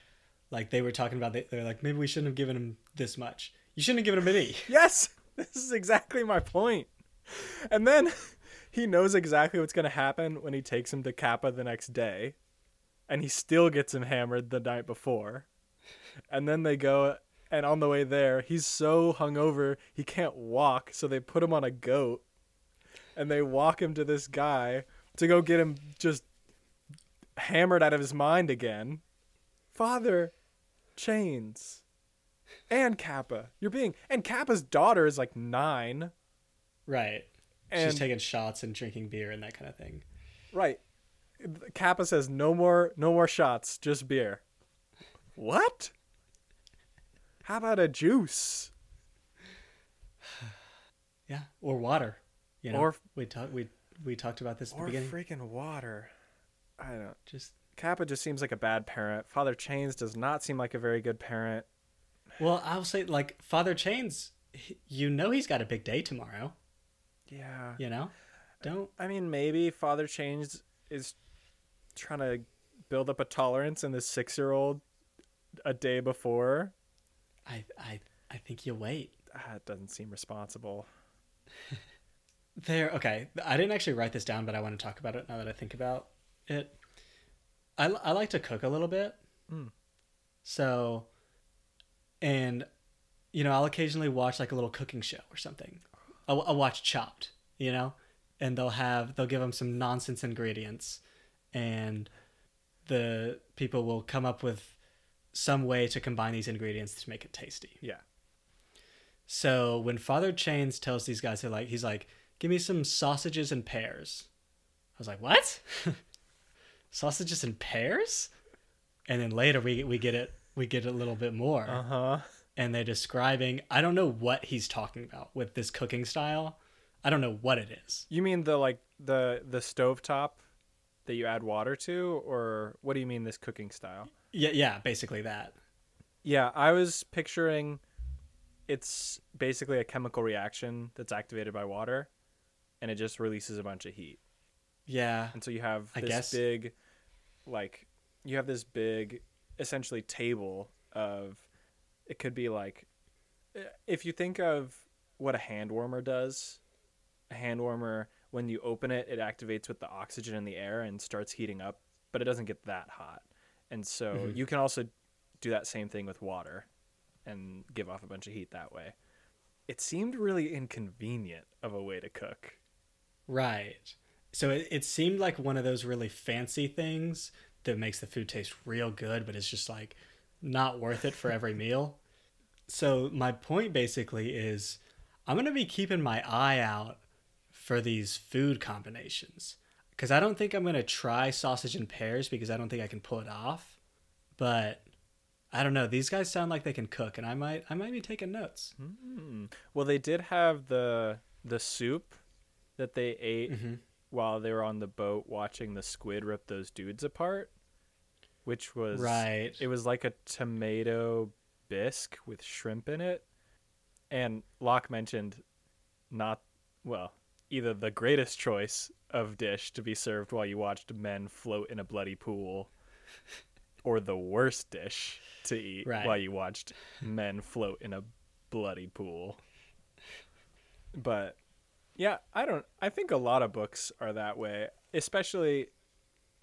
like they were talking about. They're like maybe we shouldn't have given him this much. You shouldn't have given him any. Yes, this is exactly my point. And then he knows exactly what's going to happen when he takes him to Capa the next day, and he still gets him hammered the night before. And then they go, and on the way there, he's so hungover he can't walk, so they put him on a goat, and they walk him to this guy to go get him just hammered out of his mind again. Father, chains and Capa. You're being and Capa's daughter is like nine. Right. And She's taking shots and drinking beer and that kind of thing. right. Capa says no more no more shots, just beer. What? How about a juice? Yeah. Or water. You know. Or- we talked we we talked about this at the Or beginning. freaking water. I don't. Just Capa just seems like a bad parent. Father Chains does not seem like a very good parent. well, I'll say like Father Chains. You know he's got a big day tomorrow. Yeah. You know. Don't. I mean, maybe Father Chains is trying to build up a tolerance in this six-year-old a day before. I I I think you'll wait. That doesn't seem responsible. There, okay. I didn't actually write this down, but I want to talk about it now that I think about it. I, I like to cook a little bit. Mm. So, and, you know, I'll occasionally watch like a little cooking show or something. I'll, I'll watch Chopped, you know? And they'll have, they'll give them some nonsense ingredients. And the people will come up with some way to combine these ingredients to make it tasty. Yeah. So when Father Chains tells these guys, they're like, he's like, "Give me some sausages and pears." I was like, "What? sausages and pears?" And then later we we get it we get a little bit more, Uh huh. and they're describing. I don't know what he's talking about with this cooking style. I don't know what it is. You mean the like the the stovetop that you add water to, or what do you mean this cooking style? Yeah, yeah, basically that. Yeah, I was picturing it's basically a chemical reaction that's activated by water, and it just releases a bunch of heat. Yeah, And so you have I this guess. big, like, you have this big, essentially table of, it could be like, if you think of what a hand warmer does, a hand warmer, when you open it, it activates with the oxygen in the air and starts heating up, but it doesn't get that hot. And so Mhm. you can also do that same thing with water and give off a bunch of heat that way. It seemed really inconvenient of a way to cook. Right. So it, it seemed like one of those really fancy things that makes the food taste real good, but it's just like not worth it for every meal. So my point basically is I'm going to be keeping my eye out for these food combinations because I don't think I'm gonna try sausage and pears because I don't think I can pull it off. But I don't know. These guys sound like they can cook, and I might I might be taking notes. Mm. Well, they did have the the soup that they ate Mm-hmm. while they were on the boat watching the squid rip those dudes apart, which was Right. It was like a tomato bisque with shrimp in it. And Locke mentioned not well, either the greatest choice of dish to be served while you watched men float in a bloody pool or the worst dish to eat Right. while you watched men float in a bloody pool. But yeah, I don't I think a lot of books are that way, especially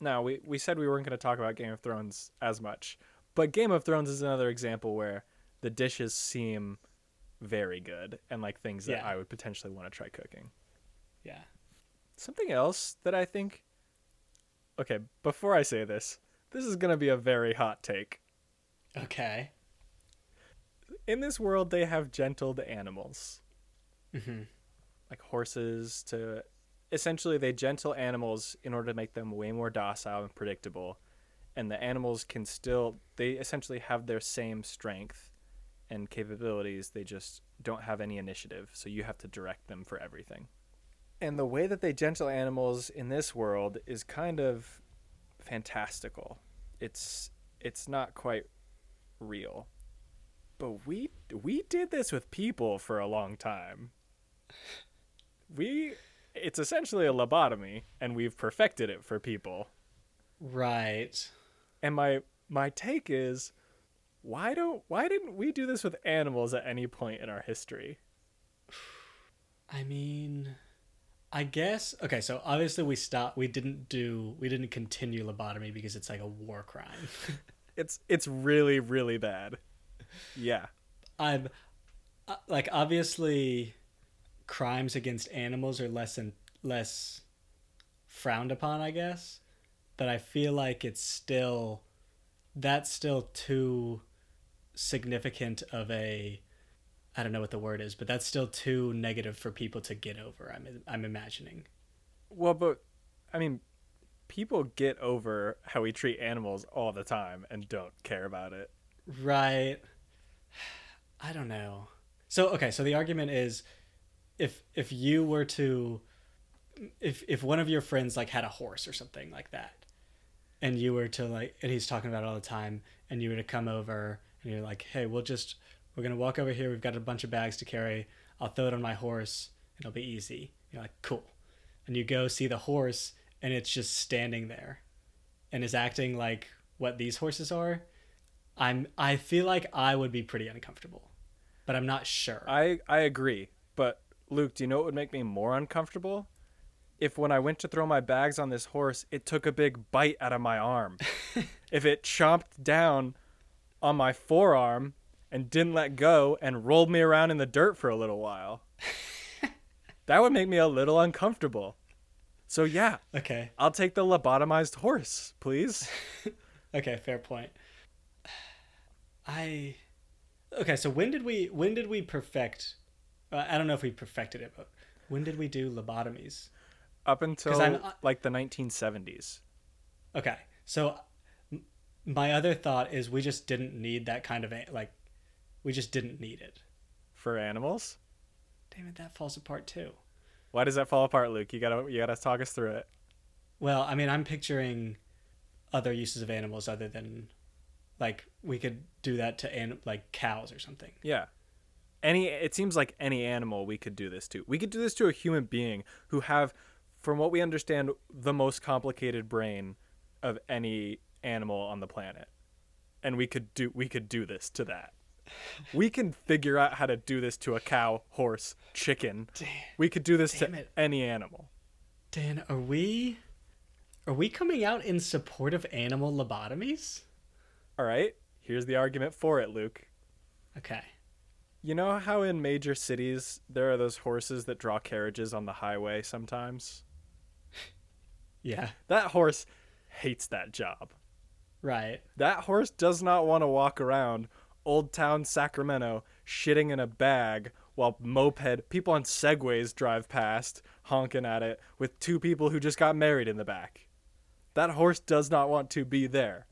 now we we said we weren't going to talk about Game of Thrones as much, but Game of Thrones is another example where the dishes seem very good and like things that Yeah. I would potentially want to try cooking. Yeah. Something else that I think Okay, before I say this, this is going to be a very hot take. Okay. In this world they have gentled animals. Mm-hmm. like horses to essentially they gentle animals in order to make them way more docile and predictable and the animals can still they essentially have their same strength and capabilities they just don't have any initiative so you have to direct them for everything and the way that they gentle animals in this world is kind of fantastical. It's it's not quite real. But we we did this with people for a long time. We it's essentially a lobotomy and we've perfected it for people. Right. and my my take is why don't why didn't we do this with animals at any point in our history? I mean, I guess okay. So obviously we stopped. We didn't do. We didn't continue lobotomy because it's like a war crime. it's it's really really bad yeah I'm uh, like obviously crimes against animals are less and less frowned upon, I guess. But I feel like it's still that's still too significant of a I don't know what the word is, but that's still too negative for people to get over. I'm I'm imagining. well but i mean people get over how we treat animals all the time and don't care about it Right. I don't know. So okay, so the argument is if if you were to if if one of your friends like had a horse or something like that and you were to like and he's talking about it all the time and you were to come over and you're like, "Hey, we'll just we're going to walk over here. We've got a bunch of bags to carry. I'll throw it on my horse. It'll be easy." You're like, "Cool." And you go see the horse and it's just standing there and is acting like what these horses are. I'm I feel like I would be pretty uncomfortable, but I'm not sure. I I agree, but Luke, do you know what would make me more uncomfortable? If when I went to throw my bags on this horse, it took a big bite out of my arm. if it chomped down on my forearm and didn't let go and rolled me around in the dirt for a little while. that would make me a little uncomfortable. So yeah, okay. I'll take the lobotomized horse, please. Okay, fair point. I Okay, so when did we when did we perfect uh, I don't know if we perfected it, but when did we do lobotomies? Up until I'm- like the 1970s. Okay. So m- my other thought is we just didn't need that kind of a- like we just didn't need it. For animals? Damn it, that falls apart too. Why does that fall apart, Luke? You gotta you gotta talk us through it. Well, I mean, I'm picturing other uses of animals other than like we could do that to an- like cows or something. Yeah. Any it seems like any animal we could do this to. We could do this to a human being who have from what we understand the most complicated brain of any animal on the planet. And we could do we could do this to that. We can figure out how to do this to a cow, horse, chicken. Damn. We could do this to it. any animal. Dan, are we are we coming out in support of animal lobotomies? All right? Here's the argument for it, Luke. Okay. You know how in major cities there are those horses that draw carriages on the highway sometimes? Yeah. That horse hates that job. Right. That horse does not want to walk around Old Town Sacramento shitting in a bag while moped people on segways drive past honking at it with two people who just got married in the back. That horse does not want to be there.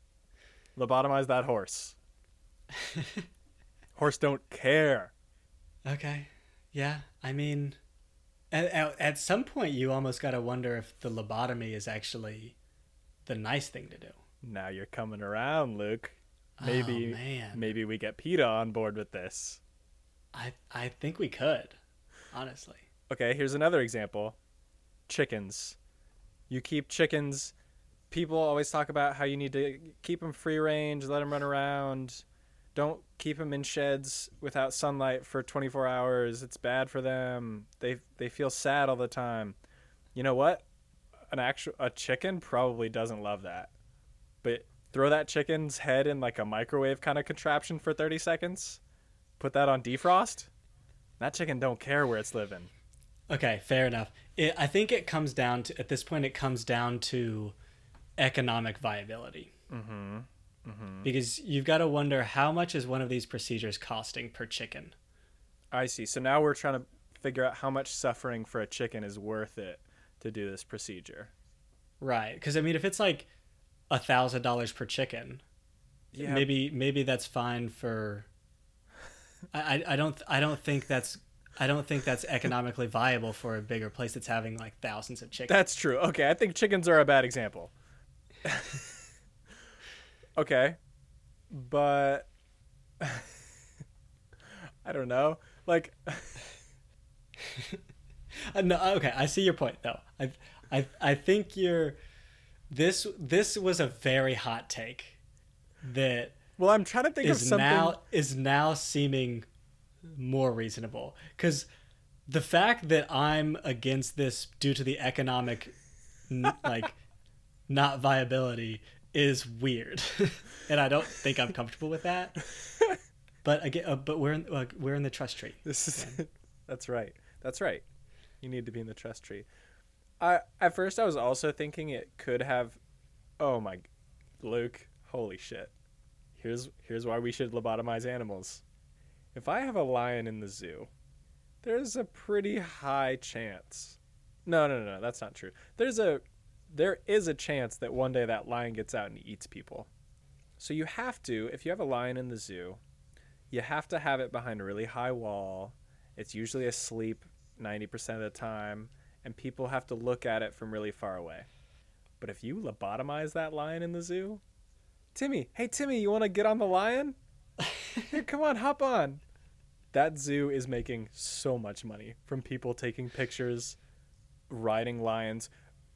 Lobotomize that horse. horse don't care. Okay. Yeah. I mean, at, at, at some point, you almost got to wonder if the lobotomy is actually the nice thing to do. Now you're coming around, Luke. Maybe oh, maybe we get PETA on board with this. I I think we could, honestly. Okay, here's another example. Chickens. You keep chickens. People always talk about how you need to keep them free range, let them run around. Don't keep them in sheds without sunlight for 24 hours. It's bad for them. They they feel sad all the time. You know what? An actual a chicken probably doesn't love that. But throw that chicken's head in like a microwave kind of contraption for 30 seconds. Put that on defrost. That chicken don't care where it's living. Okay, fair enough. It, I think it comes down to at this point it comes down to economic viability. Mm-hmm. Mm-hmm. Because you've got to wonder how much is one of these procedures costing per chicken. I see. So now we're trying to figure out how much suffering for a chicken is worth it to do this procedure. Right. Because I mean, if it's like a thousand dollars per chicken, Yeah. maybe maybe that's fine for. I, I don't I don't think that's I don't think that's economically viable for a bigger place that's having like thousands of chickens. That's true. Okay, I think chickens are a bad example. okay. But I don't know. Like Uh, no, okay, I see your point though. I I I think you're this this was a very hot take that well, I'm trying to think of is something now is now seeming more reasonable because the fact that I'm against this due to the economic n- like not viability is weird, and I don't think I'm comfortable with that. But again, uh, but we're in, uh, we're in the trust tree. This is That's right. That's right. You need to be in the trust tree. I at first I was also thinking it could have Oh my Luke, holy shit. Here's here's why we should lobotomize animals. If I have a lion in the zoo, there's a pretty high chance. No, no, no, no, that's not true. There's a there is a chance that one day that lion gets out and eats people. So you have to, if you have a lion in the zoo, you have to have it behind a really high wall. It's usually asleep 90% of the time, and people have to look at it from really far away. But if you lobotomize that lion in the zoo, Timmy, hey Timmy, you want to get on the lion? Here, come on, hop on. That zoo is making so much money from people taking pictures, riding lions,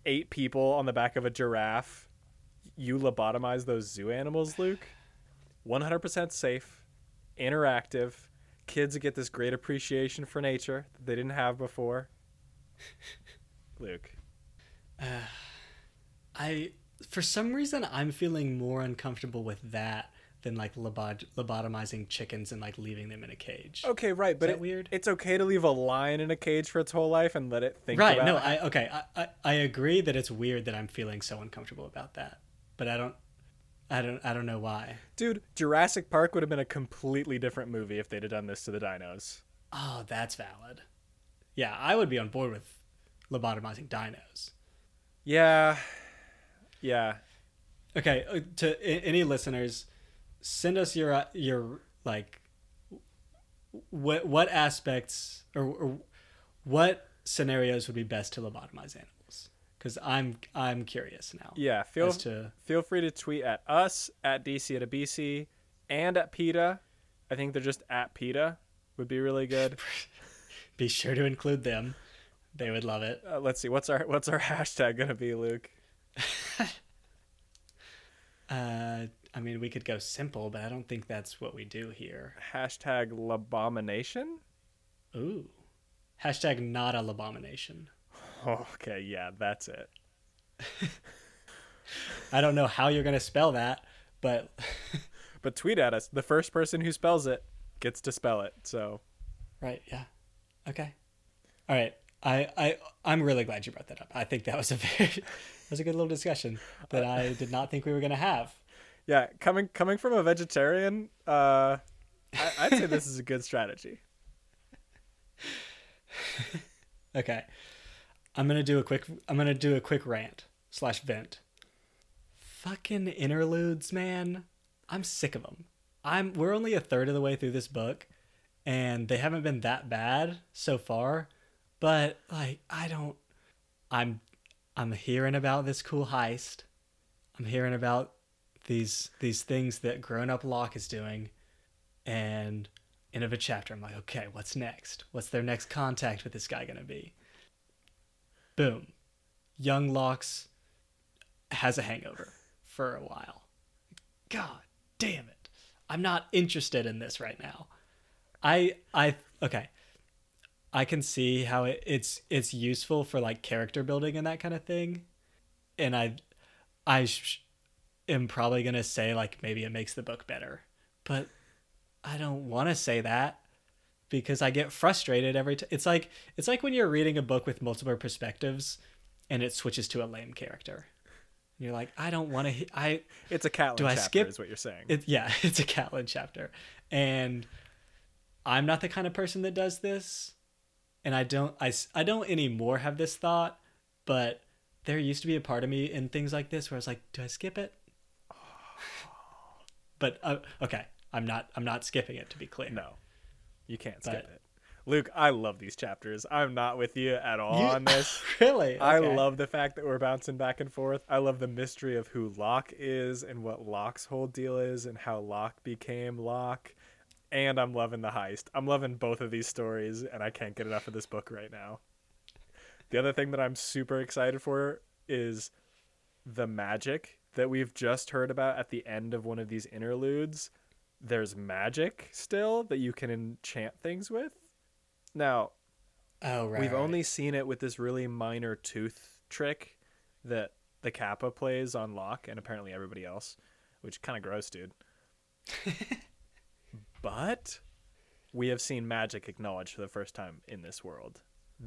eight people on the back of a giraffe. You lobotomize those zoo animals, Luke? 100% safe, interactive. Kids get this great appreciation for nature that they didn't have before. Luke. Uh, I for some reason I'm feeling more uncomfortable with that than like lobot- lobotomizing chickens and like leaving them in a cage. Okay, right, but that it- weird? it's okay to leave a lion in a cage for its whole life and let it think right? about No, I okay. I, I I agree that it's weird that I'm feeling so uncomfortable about that, but I don't. I don't. I don't know why. Dude, Jurassic Park would have been a completely different movie if they'd have done this to the dinos. Oh, that's valid. Yeah, I would be on board with lobotomizing dinos. Yeah. Yeah. Okay, uh, to any listeners, send us your uh, your like what what aspects or, or what scenarios would be best to lobotomize animals? Because I'm I'm curious now. Yeah, feel to feel free to tweet at us at DC at BC and at PETA. I think they're just at PETA would be really good. be sure to include them. They would love it. Uh, let's see what's our what's our hashtag gonna be, Luke? Uh, I mean, we could go simple, but I don't think that's what we do here. Hashtag Labomination? Ooh, hashtag not a labomination. Oh, okay, yeah, that's it. I don't know how you're gonna spell that, but But tweet at us. The first person who spells it gets to spell it. So right, yeah, okay, all right. I I I'm really glad you brought that up. I think that was a very that was a good little discussion that I did not think we were gonna have. yeah, coming coming from a vegetarian, uh, I, I'd say this is a good strategy. Okay. I'm gonna do a quick. I'm gonna do a quick rant slash vent. Fucking interludes, man. I'm sick of them. I'm. We're only a third of the way through this book, and they haven't been that bad so far. But like, I don't. I'm. I'm hearing about this cool heist. I'm hearing about these these things that grown up Locke is doing, and end of a chapter, I'm like, okay, what's next? What's their next contact with this guy gonna be? Boom, young Locke's has a hangover for a while. God damn it! I'm not interested in this right now. I I okay. I can see how it, it's it's useful for like character building and that kind of thing, and I I sh- am probably gonna say like maybe it makes the book better, but I don't want to say that because I get frustrated every time. It's like it's like when you're reading a book with multiple perspectives, and it switches to a lame character. You're like, I don't want to. I It's a Catelyn Do I chapter, skip- is what you're saying. it, yeah, it's a Catelyn chapter, and I'm not the kind of person that does this, and I don't, I, I don't anymore have this thought, but there used to be a part of me in things like this where I was like, do I skip it? But uh, okay, I'm not, I'm not skipping it to be clear. no, you can't skip But- it. Luke, I love these chapters. I'm not with you at all You- on this. really? I love the fact that we're bouncing back and forth. I love the mystery of who Locke is and what Locke's whole deal is and how Locke became Locke. And I'm loving the heist. I'm loving both of these stories, and I can't get enough of this book right now. The other thing that I'm super excited for is the magic that we've just heard about at the end of one of these interludes. There's magic still that you can enchant things with. Now, Oh right. We've only seen it with this really minor tooth trick that the Capa plays on Locke and apparently everybody else, which kind of gross, dude. but we have seen magic acknowledged for the first time in this world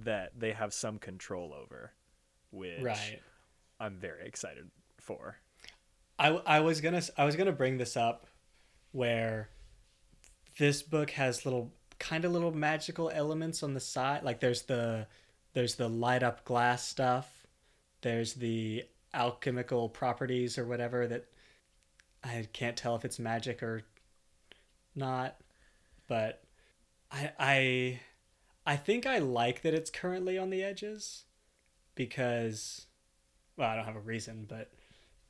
that they have some control over, which right. I'm very excited for. I, I was gonna I was gonna bring this up where this book has little kind of little magical elements on the side like there's the there's the light up glass stuff there's the alchemical properties or whatever that I can't tell if it's magic or not but I I I think I like that it's currently on the edges because well I don't have a reason but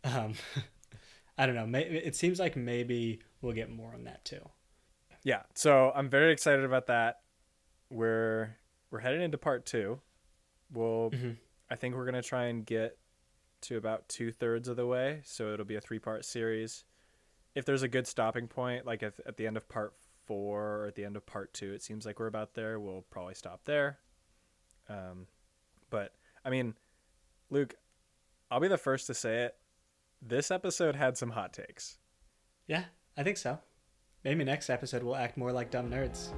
um I don't know. Maybe it seems like maybe we'll get more on that too. Yeah, so I'm very excited about that. We're we're heading into part two. We'll Mhm. I think we're gonna try and get to about two thirds of the way, so it'll be a three part series. If there's a good stopping point, like if, at the end of part four or at the end of part two, it seems like we're about there. We'll probably stop there. Um, but I mean, Luke, I'll be the first to say it. This episode had some hot takes. Yeah, I think so. Maybe next episode we'll act more like dumb nerds.